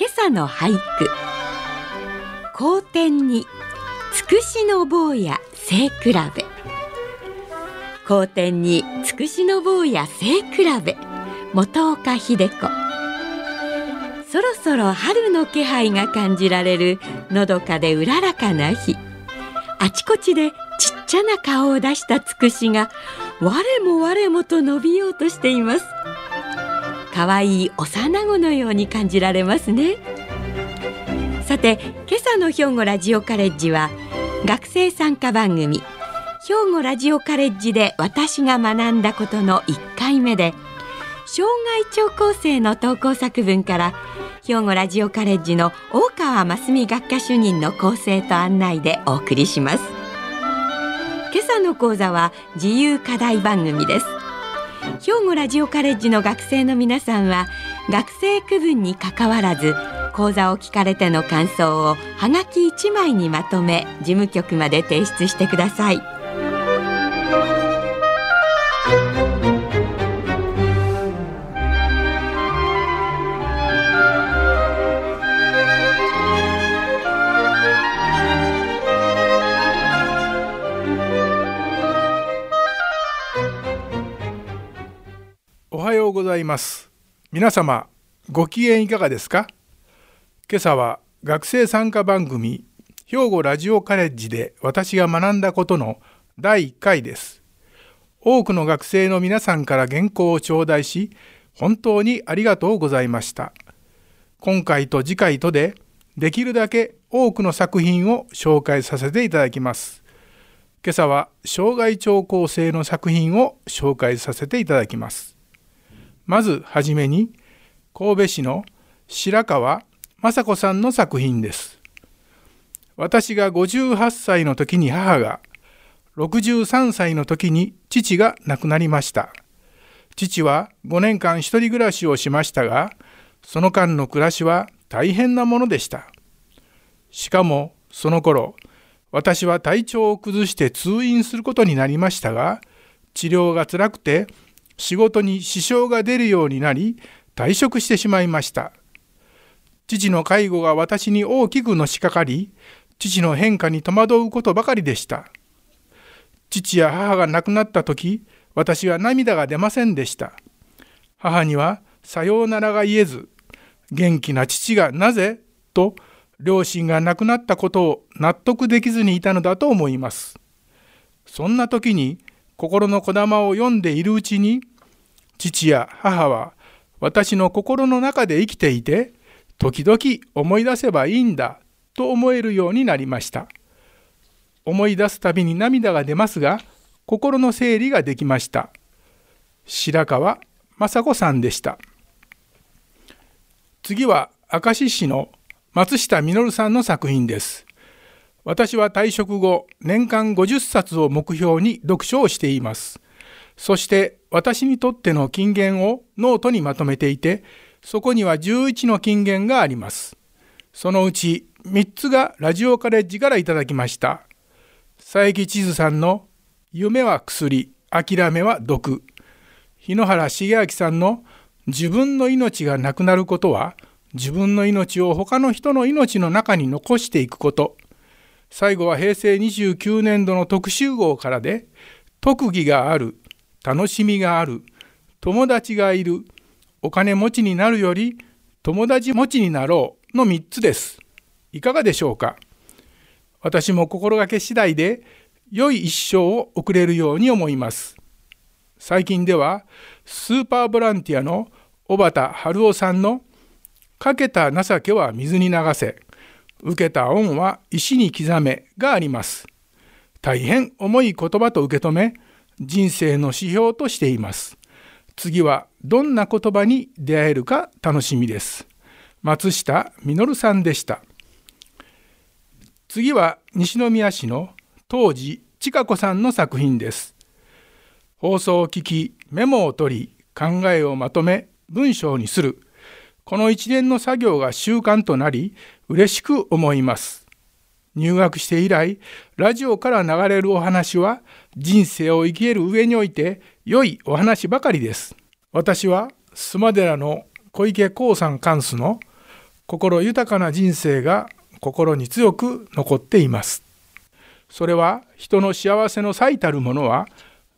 今朝の俳句。好天につくしの坊や背比べ。好天につくしの坊や背比べ。元岡秀子。そろそろ春の気配が感じられる。のどかでうららかな日。あちこちでちっちゃな顔を出したつくしが我も我もと伸びようとしています。可愛い幼子のように感じられますね。さて今朝の兵庫ラジオカレッジは学生参加番組兵庫ラジオカレッジで私が学んだことの1回目で障害聴講生の投稿作文から兵庫ラジオカレッジの大川真澄学科主任の構成と案内でお送りします。今朝の講座は自由課題番組です。兵庫ラジオカレッジの学生の皆さんは学生区分にかかわらず講座を聞かれての感想をはがき1枚にまとめ事務局まで提出してください。います。皆様、ご機嫌いかがですか？今朝は学生参加番組兵庫ラジオカレッジで私が学んだことの第1回です。多くの学生の皆さんから原稿を頂戴し、本当にありがとうございました。今回と次回とで、できるだけ多くの作品を紹介させていただきます。今朝は障害聴講生の作品を紹介させていただきます。まずはじめに神戸市の白川雅子さんの作品です。私が58歳の時に母が、63歳の時に父が亡くなりました。父は5年間一人暮らしをしましたが、その間の暮らしは大変なものでした。しかもその頃、私は体調を崩して通院することになりましたが、治療が辛くて仕事に支障が出るようになり退職してしまいました。父の介護が私に大きくのしかかり、父の変化に戸惑うことばかりでした。父や母が亡くなった時、私は涙が出ませんでした。母にはさようならが言えず、元気な父がなぜと両親が亡くなったことを納得できずにいたのだと思います。そんな時に心の小玉を読んでいるうちに、父や母は私の心の中で生きていて、時々思い出せばいいんだと思えるようになりました。思い出すたびに涙が出ますが、心の整理ができました。白川雅子さんでした。次は明石市の松下実さんの作品です。私は退職後、年間50冊を目標に読書をしています。そして私にとっての金言をノートにまとめていて、そこには11の金言があります。そのうち3つがラジオカレッジからいただきました。佐伯千鶴さんの夢は薬、諦めは毒。日野原茂明さんの自分の命がなくなることは自分の命を他の人の命の中に残していくこと。最後は平成29年度の特集号からで特技がある、楽しみがある、友達がいる、お金持ちになるより友達持ちになろうの3つです。いかがでしょうか？私も心がけ次第で良い一生を送れるように思います。最近ではスーパーボランティアの小畑春夫さんのかけた情けは水に流せ、受けた恩は石に刻めがあります。大変重い言葉と受け止め、人生の指標としています。次はどんな言葉に出会えるか楽しみです。松下実さんでした次は西宮市の当時千佳子さんの作品です放送を聞きメモを取り考えをまとめ文章にするこの一連の作業が習慣となり嬉しく思います。入学して以来ラジオから流れるお話は人生を生きる上において良いお話ばかりです。私は須磨寺の小池光さん関数の心豊かな人生が心に強く残っています。それは人の幸せの最たるものは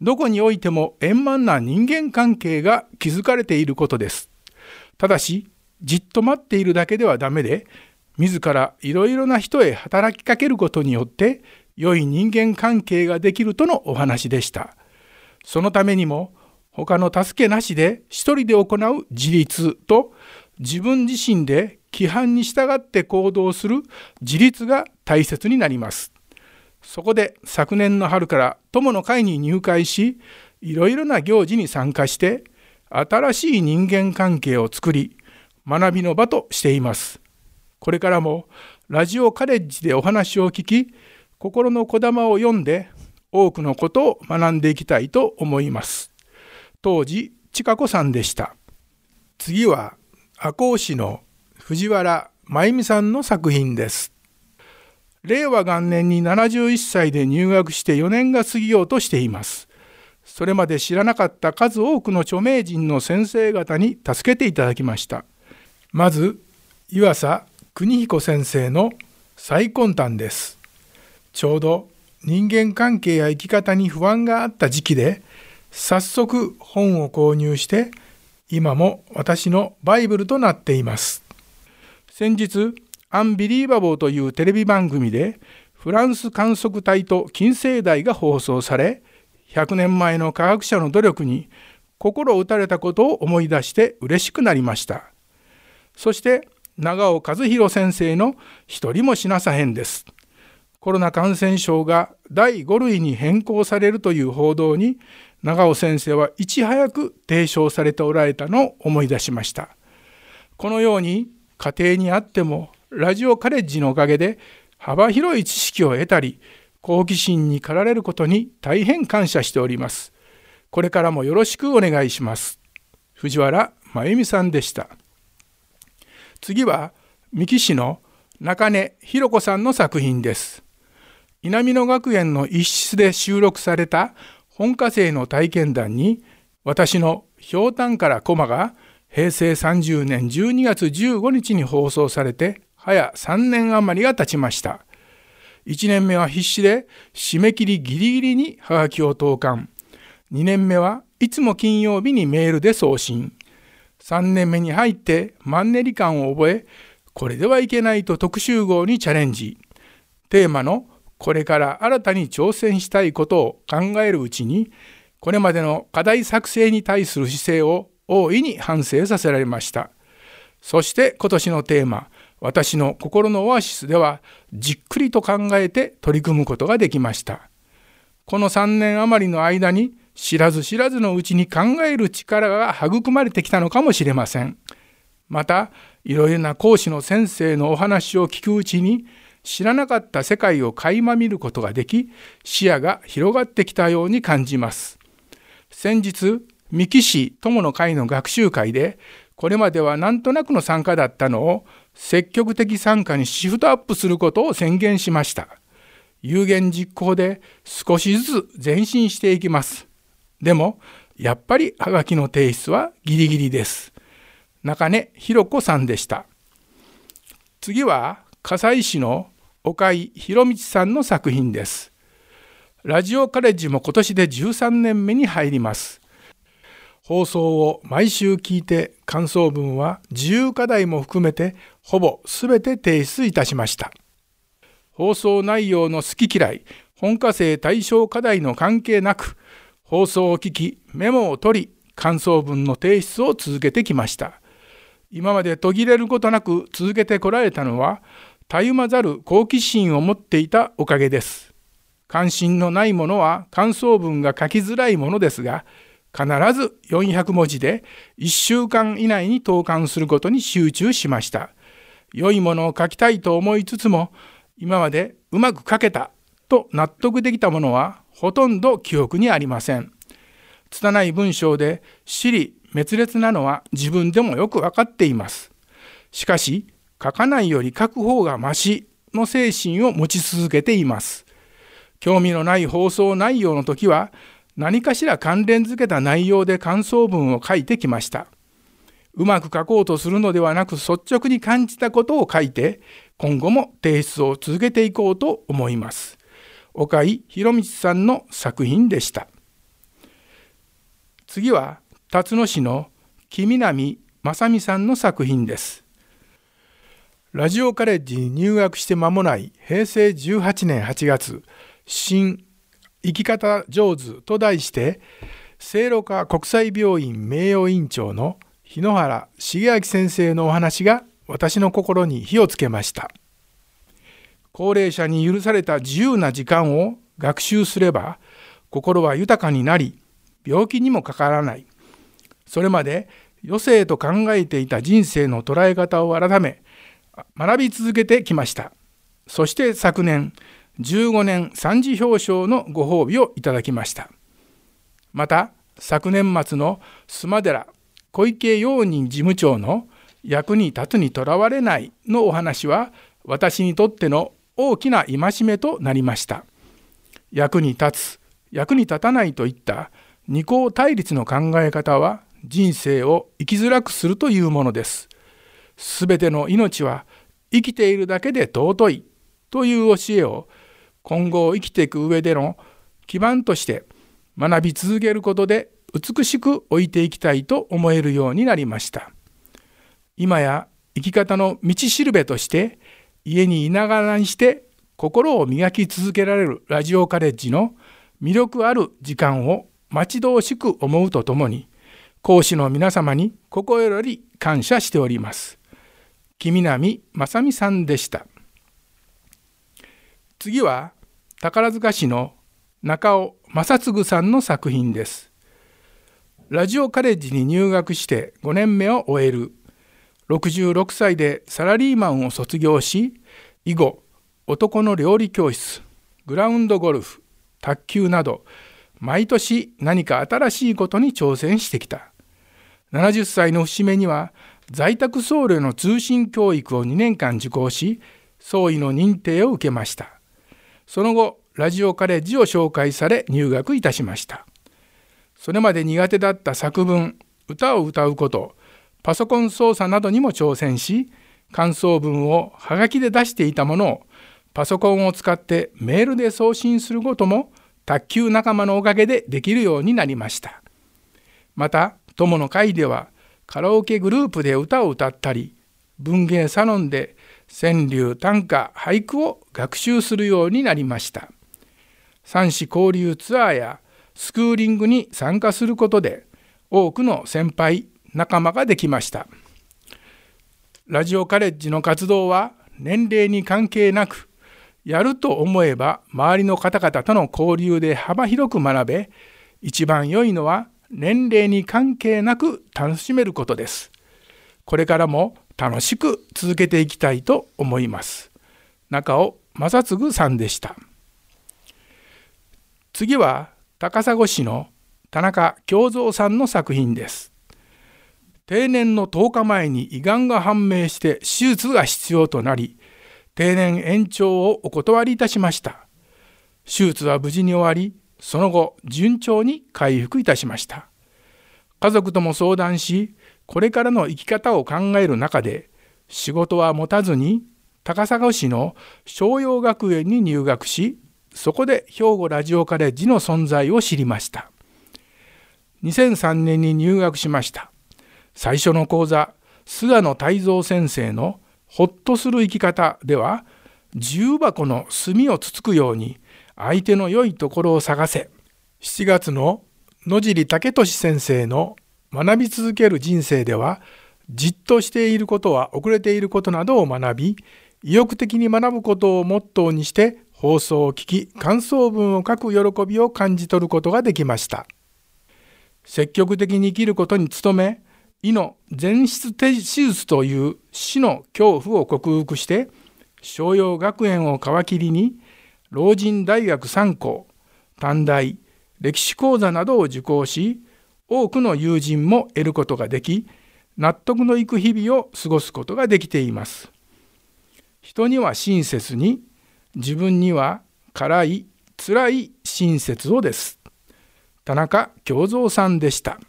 どこにおいても円満な人間関係が築かれていることです。ただし、じっと待っているだけではダメで、自らいろいろな人へ働きかけることによって、良い人間関係ができるとのお話でした。そのためにも、他の助けなしで一人で行う自立と、自分自身で規範に従って行動する自立が大切になります。そこで昨年の春から友の会に入会しいろいろな行事に参加して新しい人間関係を作り学びの場としています。これからもラジオカレッジでお話を聞き心のこだまを読んで多くのことを学んでいきたいと思います。当時千佳子さんでした。次は赤穂市の藤原真由美さんの作品です。令和元年に71歳で入学して4年が過ぎようとしています。それまで知らなかった数多くの著名人の先生方に助けていただきました。まず、岩佐邦彦先生の最根端です。ちょうど人間関係や生き方に不安があった時期で、早速本を購入して、今も私のバイブルとなっています。先日、アンビリーバボーというテレビ番組でフランス観測隊と近世代が放送され100年前の科学者の努力に心打たれたことを思い出して嬉しくなりましたそして長尾和弘先生の一人も死なさへんです。コロナ感染症が第5類に変更されるという報道に長尾先生はいち早く提唱されておられたのを思い出しました。このように家庭にあってもラジオカレッジのおかげで幅広い知識を得たり好奇心に駆られることに大変感謝しております。これからもよろしくお願いします。藤原真由美さんでした。次は三木市の中根弘子さんの作品です稲美野学園の一室で収録された本科生の体験談に私のひょうたんからコマが平成30年12月15日に放送されて早3年余りが経ちました。1年目は必死で締め切りギリギリにハガキを投函。2年目はいつも金曜日にメールで送信。3年目に入ってマンネリ感を覚え、これではいけないと特集号にチャレンジ。テーマのこれから新たに挑戦したいことを考えるうちに、これまでの課題作成に対する姿勢を大いに反省させられました。そして今年のテーマ、私の心のオアシスではじっくりと考えて取り組むことができました。この3年余りの間に知らず知らずのうちに考える力が育まれてきたのかもしれません。また、いろいろな講師の先生のお話を聞くうちに知らなかった世界を垣間見ることができ、視野が広がってきたように感じます。先日、三木市友の会の学習会で、これまではなんとなくの参加だったのを積極的参加にシフトアップすることを宣言しました。有言実行で少しずつ前進していきます。でも、やっぱりハガキの提出はギリギリです。中根弘子さんでした。次は、笠井市の岡井博道さんの作品です。ラジオカレッジも今年で13年目に入ります。放送を毎週聞いて感想文は自由課題も含めてほぼ全て提出いたしました。放送内容の好き嫌い、本科生対象課題の関係なく、放送を聞き、メモを取り、感想文の提出を続けてきました。今まで途切れることなく続けてこられたのは、たゆまざる好奇心を持っていたおかげです。関心のないものは感想文が書きづらいものですが、必ず400文字で1週間以内に投函することに集中しました。良いものを書きたいと思いつつも今までうまく書けたと納得できたものはほとんど記憶にありません。拙い文章で尻滅裂なのは自分でもよくわかっています。しかし書かないより書く方がましの精神を持ち続けています。興味のない放送内容の時は何かしら関連づけた内容で感想文を書いてきました。うまく書こうとするのではなく率直に感じたことを書いて今後も提出を続けていこうと思います。岡井博道さんの作品でした。次は辰野市の木南正美さんの作品です。ラジオカレッジに入学して間もない平成18年8月、新生き方上手と題して、聖路加国際病院名誉院長の日野原重明先生のお話が私の心に火をつけました。高齢者に許された自由な時間を学習すれば心は豊かになり病気にもかからない。それまで余生と考えていた人生の捉え方を改め学び続けてきました。そして昨年15年三次表彰のご褒美をいただきました。また昨年末の須磨寺小池陽人事務長の役に立つにとらわれないのお話は私にとっての大きな戒めとなりました。役に立つ役に立たないといった二項対立の考え方は人生を生きづらくするというものです。すべての命は生きているだけで尊いという教えを今後生きていく上での基盤として学び続けることで美しく置いていきたいと思えるようになりました。今や生き方の道しるべとして家にいながらにして心を磨き続けられるラジオカレッジの魅力ある時間を待ち遠しく思うとともに講師の皆様に心より感謝しております。木南正美さんでした。次は宝塚市の中尾正嗣さんの作品です。ラジオカレッジに入学して5年目を終える66歳でサラリーマンを卒業し以後男の料理教室グラウンドゴルフ卓球など毎年何か新しいことに挑戦してきた。70歳の節目には在宅僧侶の通信教育を2年間受講し総意の認定を受けました。その後ラジオカレッジを紹介され入学いたしました。それまで苦手だった作文歌を歌うことパソコン操作などにも挑戦し感想文をはがきで出していたものをパソコンを使ってメールで送信することも卓球仲間のおかげでできるようになりました。また友の会ではカラオケグループで歌を歌ったり文芸サロンで川柳短歌俳句を学習するようになりました。三子交流ツアーやスクーリングに参加することで多くの先輩仲間ができました。ラジオカレッジの活動は年齢に関係なくやると思えば周りの方々との交流で幅広く学べ一番良いのは年齢に関係なく楽しめることです。これからも楽しく続けていきたいと思います。中尾正嗣さんでした。次は高砂市の田中京三さんの作品です。定年の10日前に胃がんが判明して手術が必要となり、定年延長をお断りいたしました。手術は無事に終わり、その後順調に回復いたしました。家族とも相談し、これからの生き方を考える中で、仕事は持たずに高砂市の商陽学園に入学し、そこで兵庫ラジオカレッジの存在を知りました。2003年に入学しました。最初の講座菅野泰造先生の「ほっとする生き方」では重箱の隅をつつくように相手の良いところを探せ。7月の野尻武俊先生の「学び続ける人生」ではじっとしていることは遅れていることなどを学び意欲的に学ぶことをモットーにして放送を聞き感想文を書く喜びを感じ取ることができました。積極的に生きることに努め胃の全質手術という死の恐怖を克服して商用学園を皮切りに老人大学3校短大歴史講座などを受講し多くの友人も得ることができ納得のいく日々を過ごすことができています。人には親切に自分には辛い辛い親切をです。田中京三さんでした。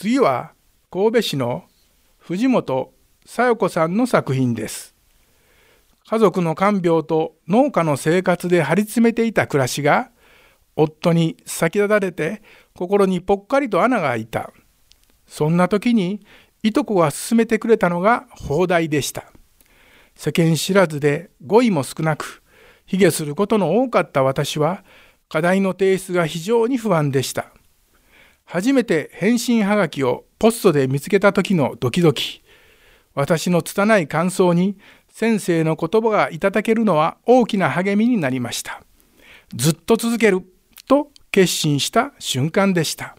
次は神戸市の藤本小夜子さんの作品です。家族の看病と農家の生活で張り詰めていた暮らしが夫に先立たれて心にぽっかりと穴が開いた。そんな時にいとこが勧めてくれたのが放題でした。世間知らずで語彙も少なく卑下することの多かった私は課題の提出が非常に不安でした。初めて返信はがきをポストで見つけた時のドキドキ。私の拙い感想に先生の言葉がいただけるのは大きな励みになりました。ずっと続けると決心した瞬間でした。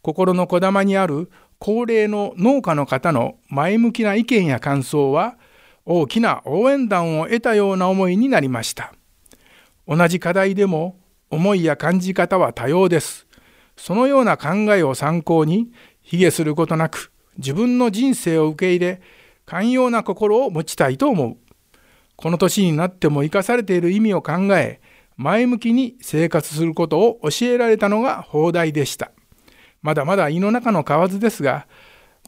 心のこだまにある高齢の農家の方の前向きな意見や感想は大きな応援団を得たような思いになりました。同じ課題でも思いや感じ方は多様です。そのような考えを参考に卑下することなく自分の人生を受け入れ寛容な心を持ちたいと思うこの年になっても生かされている意味を考え前向きに生活することを教えられたのが放題でした。まだまだ胃の中の蛙ですが、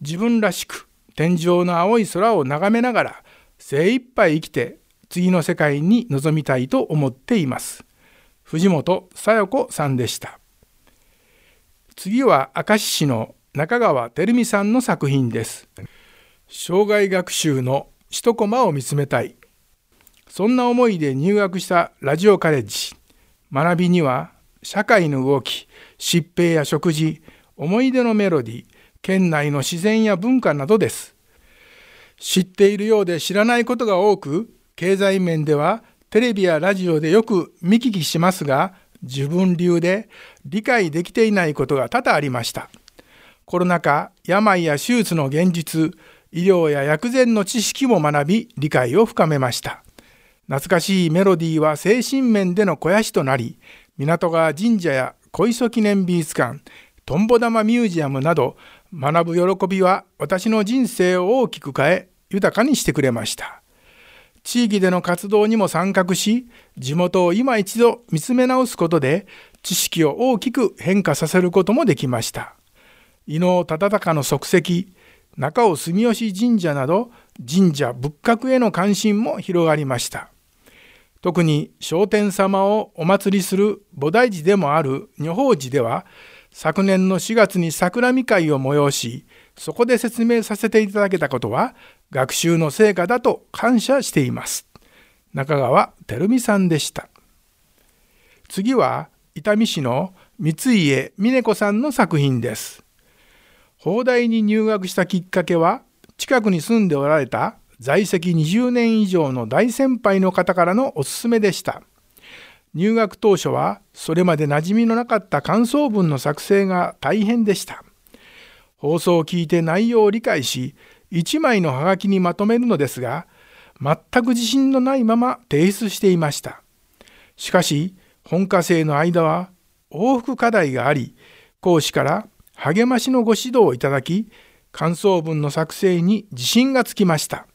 自分らしく天井の青い空を眺めながら精一杯生きて次の世界に臨みたいと思っています。藤本小夜子さんでした。次は明石市の中川照美さんの作品です。障害学習の一コマを見つめたいそんな思いで入学したラジオカレッジ。学びには社会の動き、疾病や食事、思い出のメロディ、県内の自然や文化などです。知っているようで知らないことが多く、経済面ではテレビやラジオでよく見聞きしますが、自分流で理解できていないことが多々ありました。コロナ禍、病や手術の現実、医療や薬膳の知識も学び、理解を深めました。懐かしいメロディーは精神面での肥やしとなり、港川神社や小磯記念美術館、とんぼ玉ミュージアムなど、学ぶ喜びは私の人生を大きく変え、豊かにしてくれました。地域での活動にも参画し、地元を今一度見つめ直すことで、知識を大きく変化させることもできました。伊能忠敬の足跡、中尾住吉神社など神社仏閣への関心も広がりました。特に昇天様をお祭りする菩提寺でもある女宝寺では昨年の4月に桜見会を催しそこで説明させていただけたことは学習の成果だと感謝しています中川照美さんでした次は伊丹市の三家美子さんの作品です法大に入学したきっかけは近くに住んでおられた在籍20年以上の大先輩の方からのおすすめでした。入学当初はそれまで馴染みのなかった感想文の作成が大変でした。放送を聞いて内容を理解し、1枚のハガキにまとめるのですが、全く自信のないまま提出していました。しかし、本科生の間は往復課題があり、講師から励ましのご指導をいただき、感想文の作成に自信がつきました。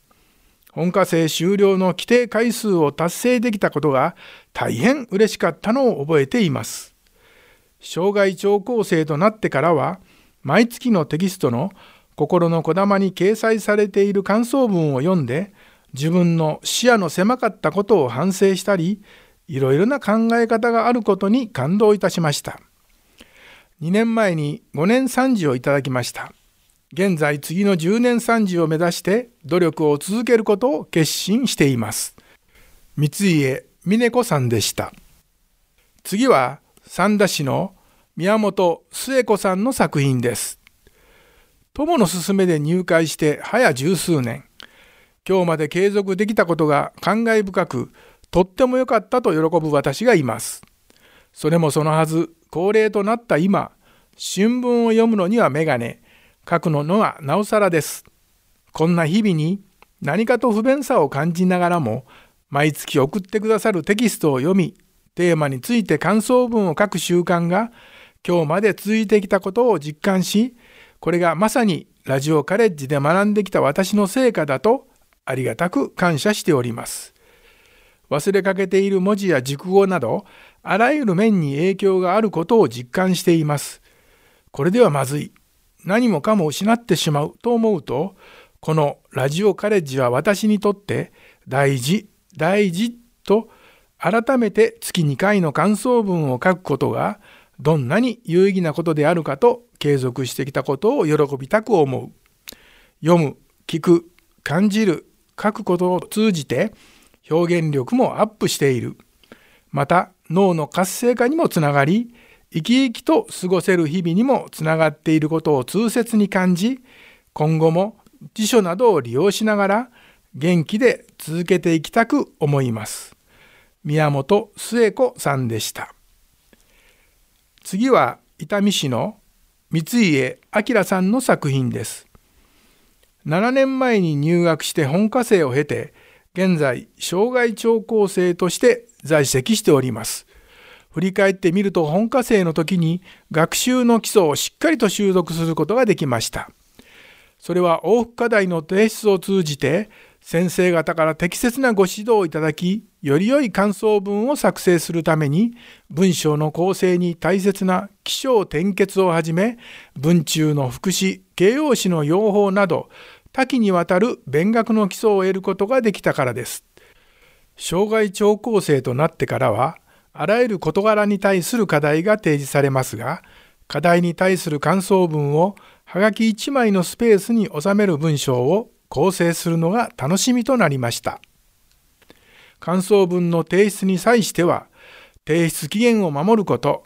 本科生終了の規定回数を達成できたことが大変嬉しかったのを覚えています。障害聴講生となってからは、毎月のテキストの心のこだまに掲載されている感想文を読んで、自分の視野の狭かったことを反省したり、いろいろな考え方があることに感動いたしました。2年前に5年賛辞をいただきました。現在次の10年3時を目指して努力を続けることを決心しています。三家美子さんでした。次は三田市の宮本末子さんの作品です。友の勧めで入会して早十数年。今日まで継続できたことが感慨深く、とっても良かったと喜ぶ私がいます。それもそのはず、高齢となった今、新聞を読むのにはメガネ、書くののはなおさらです。こんな日々に何かと不便さを感じながらも毎月送ってくださるテキストを読みテーマについて感想文を書く習慣が今日まで続いてきたことを実感しこれがまさにラジオカレッジで学んできた私の成果だとありがたく感謝しております。忘れかけている文字や熟語などあらゆる面に影響があることを実感しています。これではまずい。何もかも失ってしまうと思うとこのラジオカレッジは私にとって大事大事と改めて月2回の感想文を書くことがどんなに有意義なことであるかと継続してきたことを喜びたく思う。読む、聞く、感じる、書くことを通じて表現力もアップしている。また脳の活性化にもつながり生き生きと過ごせる日々にもつながっていることを痛切に感じ今後も辞書などを利用しながら元気で続けていきたく思います。宮本末子さんでした。次は伊丹市の三家明さんの作品です。7年前に入学して本科生を経て、現在、障害聴講生として在籍しております。振り返ってみると本科生の時に学習の基礎をしっかりと習得することができました。それは往復課題の提出を通じて先生方から適切なご指導をいただきより良い感想文を作成するために文章の構成に大切な起承転結をはじめ文中の副詞形容詞の用法など多岐にわたる勉学の基礎を得ることができたからです。障害聴講生となってからはあらゆる事柄に対する課題が提示されますが課題に対する感想文をはがき1枚のスペースに収める文章を構成するのが楽しみとなりました。感想文の提出に際しては、提出期限を守ること、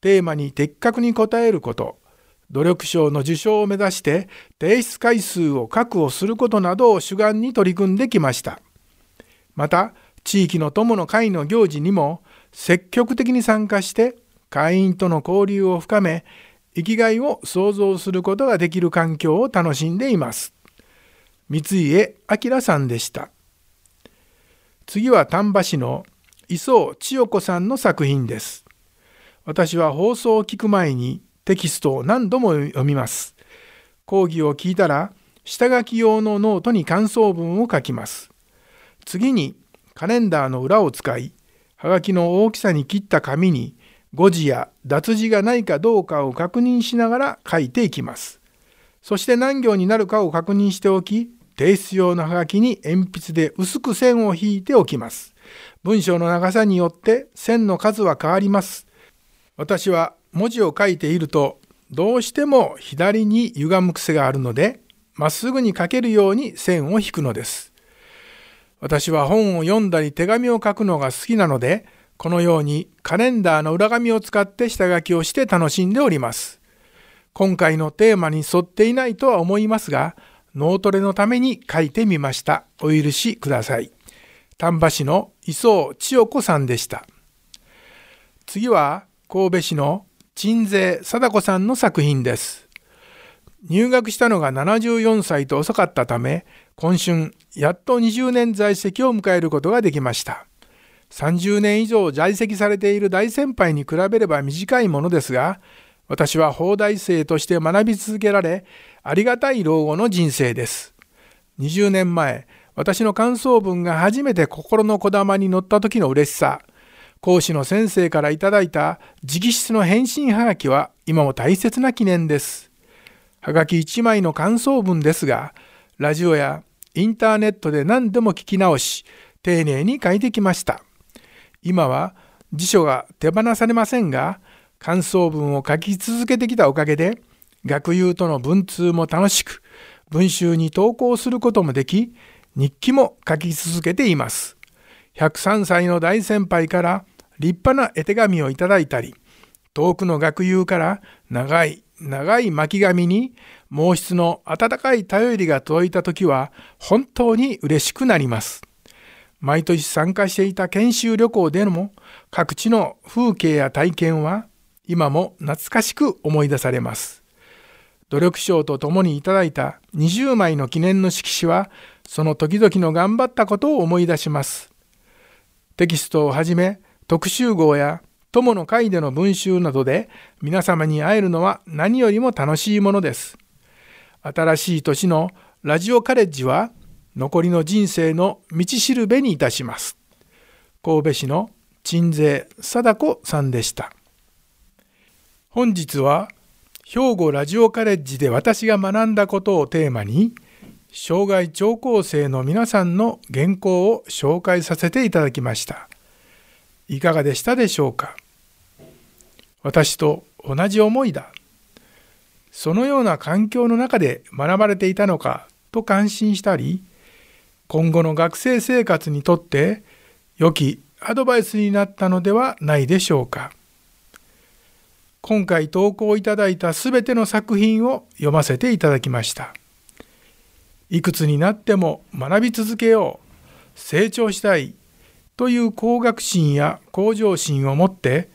テーマに的確に答えること、努力賞の受賞を目指して提出回数を確保することなどを主眼に取り組んできました。また、地域の友の会の行事にも積極的に参加して会員との交流を深め、生きがいを想像することができる環境を楽しんでいます。三家明さんでした。次は丹波市の磯千代子さんの作品です。私は放送を聞く前にテキストを何度も読みます。講義を聞いたら下書き用のノートに感想文を書きます。次にカレンダーの裏を使い、はがきの大きさに切った紙に誤字や脱字がないかどうかを確認しながら書いていきます。そして何行になるかを確認しておき、提出用のハガキに鉛筆で薄く線を引いておきます。文章の長さによって線の数は変わります。私は文字を書いているとどうしても左に歪む癖があるので、まっすぐに書けるように線を引くのです。私は本を読んだり手紙を書くのが好きなので、このようにカレンダーの裏紙を使って下書きをして楽しんでおります。今回のテーマに沿っていないとは思いますが、脳トレのために書いてみました。お許しください。丹波市の磯千代子さんでした。次は神戸市の鎮西貞子さんの作品です。入学したのが74歳と遅かったため、今春やっと20年在籍を迎えることができました。30年以上在籍されている大先輩に比べれば短いものですが、私は法大生として学び続けられ、ありがたい老後の人生です。20年前、私の感想文が初めて心のこだまに乗った時の嬉しさ、講師の先生からいただいた直筆の返信はがきは今も大切な記念です。はがき1枚の感想文ですが、ラジオやインターネットで何でも聞き直し、丁寧に書いてきました。今は辞書が手放されませんが、感想文を書き続けてきたおかげで、学友との文通も楽しく、文集に投稿することもでき、日記も書き続けています。103歳の大先輩から立派な絵手紙をいただいたり、遠くの学友から長い長い巻紙に毛筆の温かい頼りが届いた時は本当に嬉しくなります。毎年参加していた研修旅行でも各地の風景や体験は今も懐かしく思い出されます。努力賞とともにいただいた20枚の記念の色紙はその時々の頑張ったことを思い出します。テキストをはじめ特集号や友の会での文集などで皆様に会えるのは何よりも楽しいものです。新しい年のラジオカレッジは残りの人生の道しるべにいたします。神戸市の鎮西貞子さんでした。本日は兵庫ラジオカレッジで私が学んだことをテーマに障害聴講生の皆さんの原稿を紹介させていただきました。いかがでしたでしょうか？私と同じ思いだ。そのような環境の中で学ばれていたのかと感心したり今後の学生生活にとって良きアドバイスになったのではないでしょうか。今回投稿いただいたすべての作品を読ませていただきました。いくつになっても学び続けよう、成長したいという高学心や向上心を持って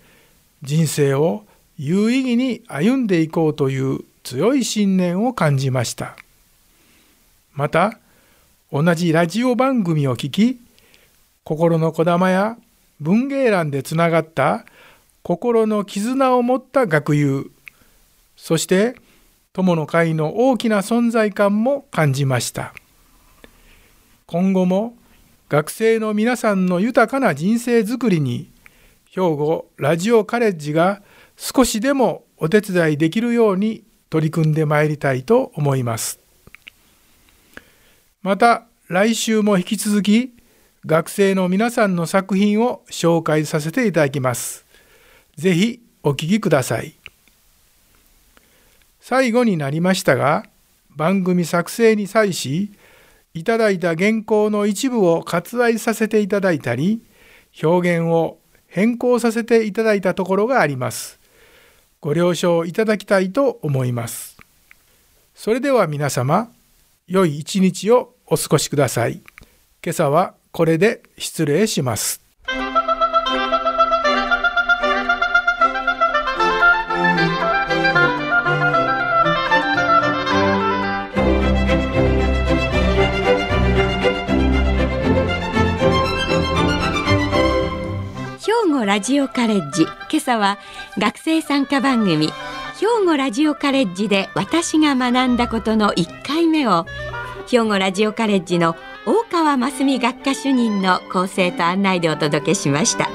人生を有意義に歩んでいこうという強い信念を感じました。また、同じラジオ番組を聞き、心のこだまや文芸欄でつながった心の絆を持った学友。そして友の会の大きな存在感も感じました。今後も学生の皆さんの豊かな人生づくりに兵庫ラジオカレッジが少しでもお手伝いできるように取り組んでまいりたいと思います。また来週も引き続き学生の皆さんの作品を紹介させていただきます。ぜひお聞きください。最後になりましたが、番組作成に際し、いただいた原稿の一部を割愛させていただいたり、表現を変更させていただいたところがあります。ご了承いただきたいと思います。それでは皆様、良い一日をお過ごしください。今朝はこれで失礼します。ラジオカレッジ。今朝は学生参加番組兵庫ラジオカレッジで私が学んだことの1回目を兵庫ラジオカレッジの大川真澄学科主任の構成と案内でお届けしました。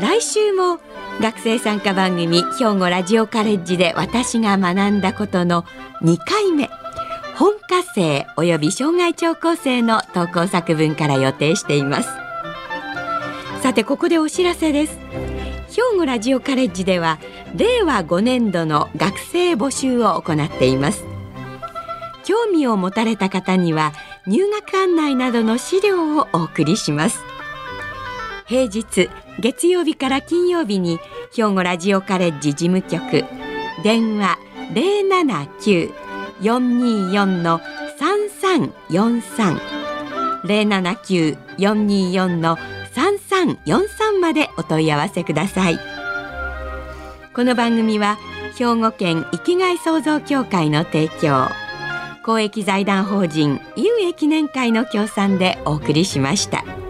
来週も学生参加番組兵庫ラジオカレッジで私が学んだことの2回目本科生および障害聴講生の投稿作文から予定しています。さてここでお知らせです。兵庫ラジオカレッジでは令和5年度の学生募集を行っています。興味を持たれた方には入学案内などの資料をお送りします。平日月曜日から金曜日に兵庫ラジオカレッジ事務局電話079-424の3343 079-424の3343までお問い合わせくださいこの番組は兵庫県生きがい創造協会の提供公益財団法人有益記念会の協賛でお送りしました。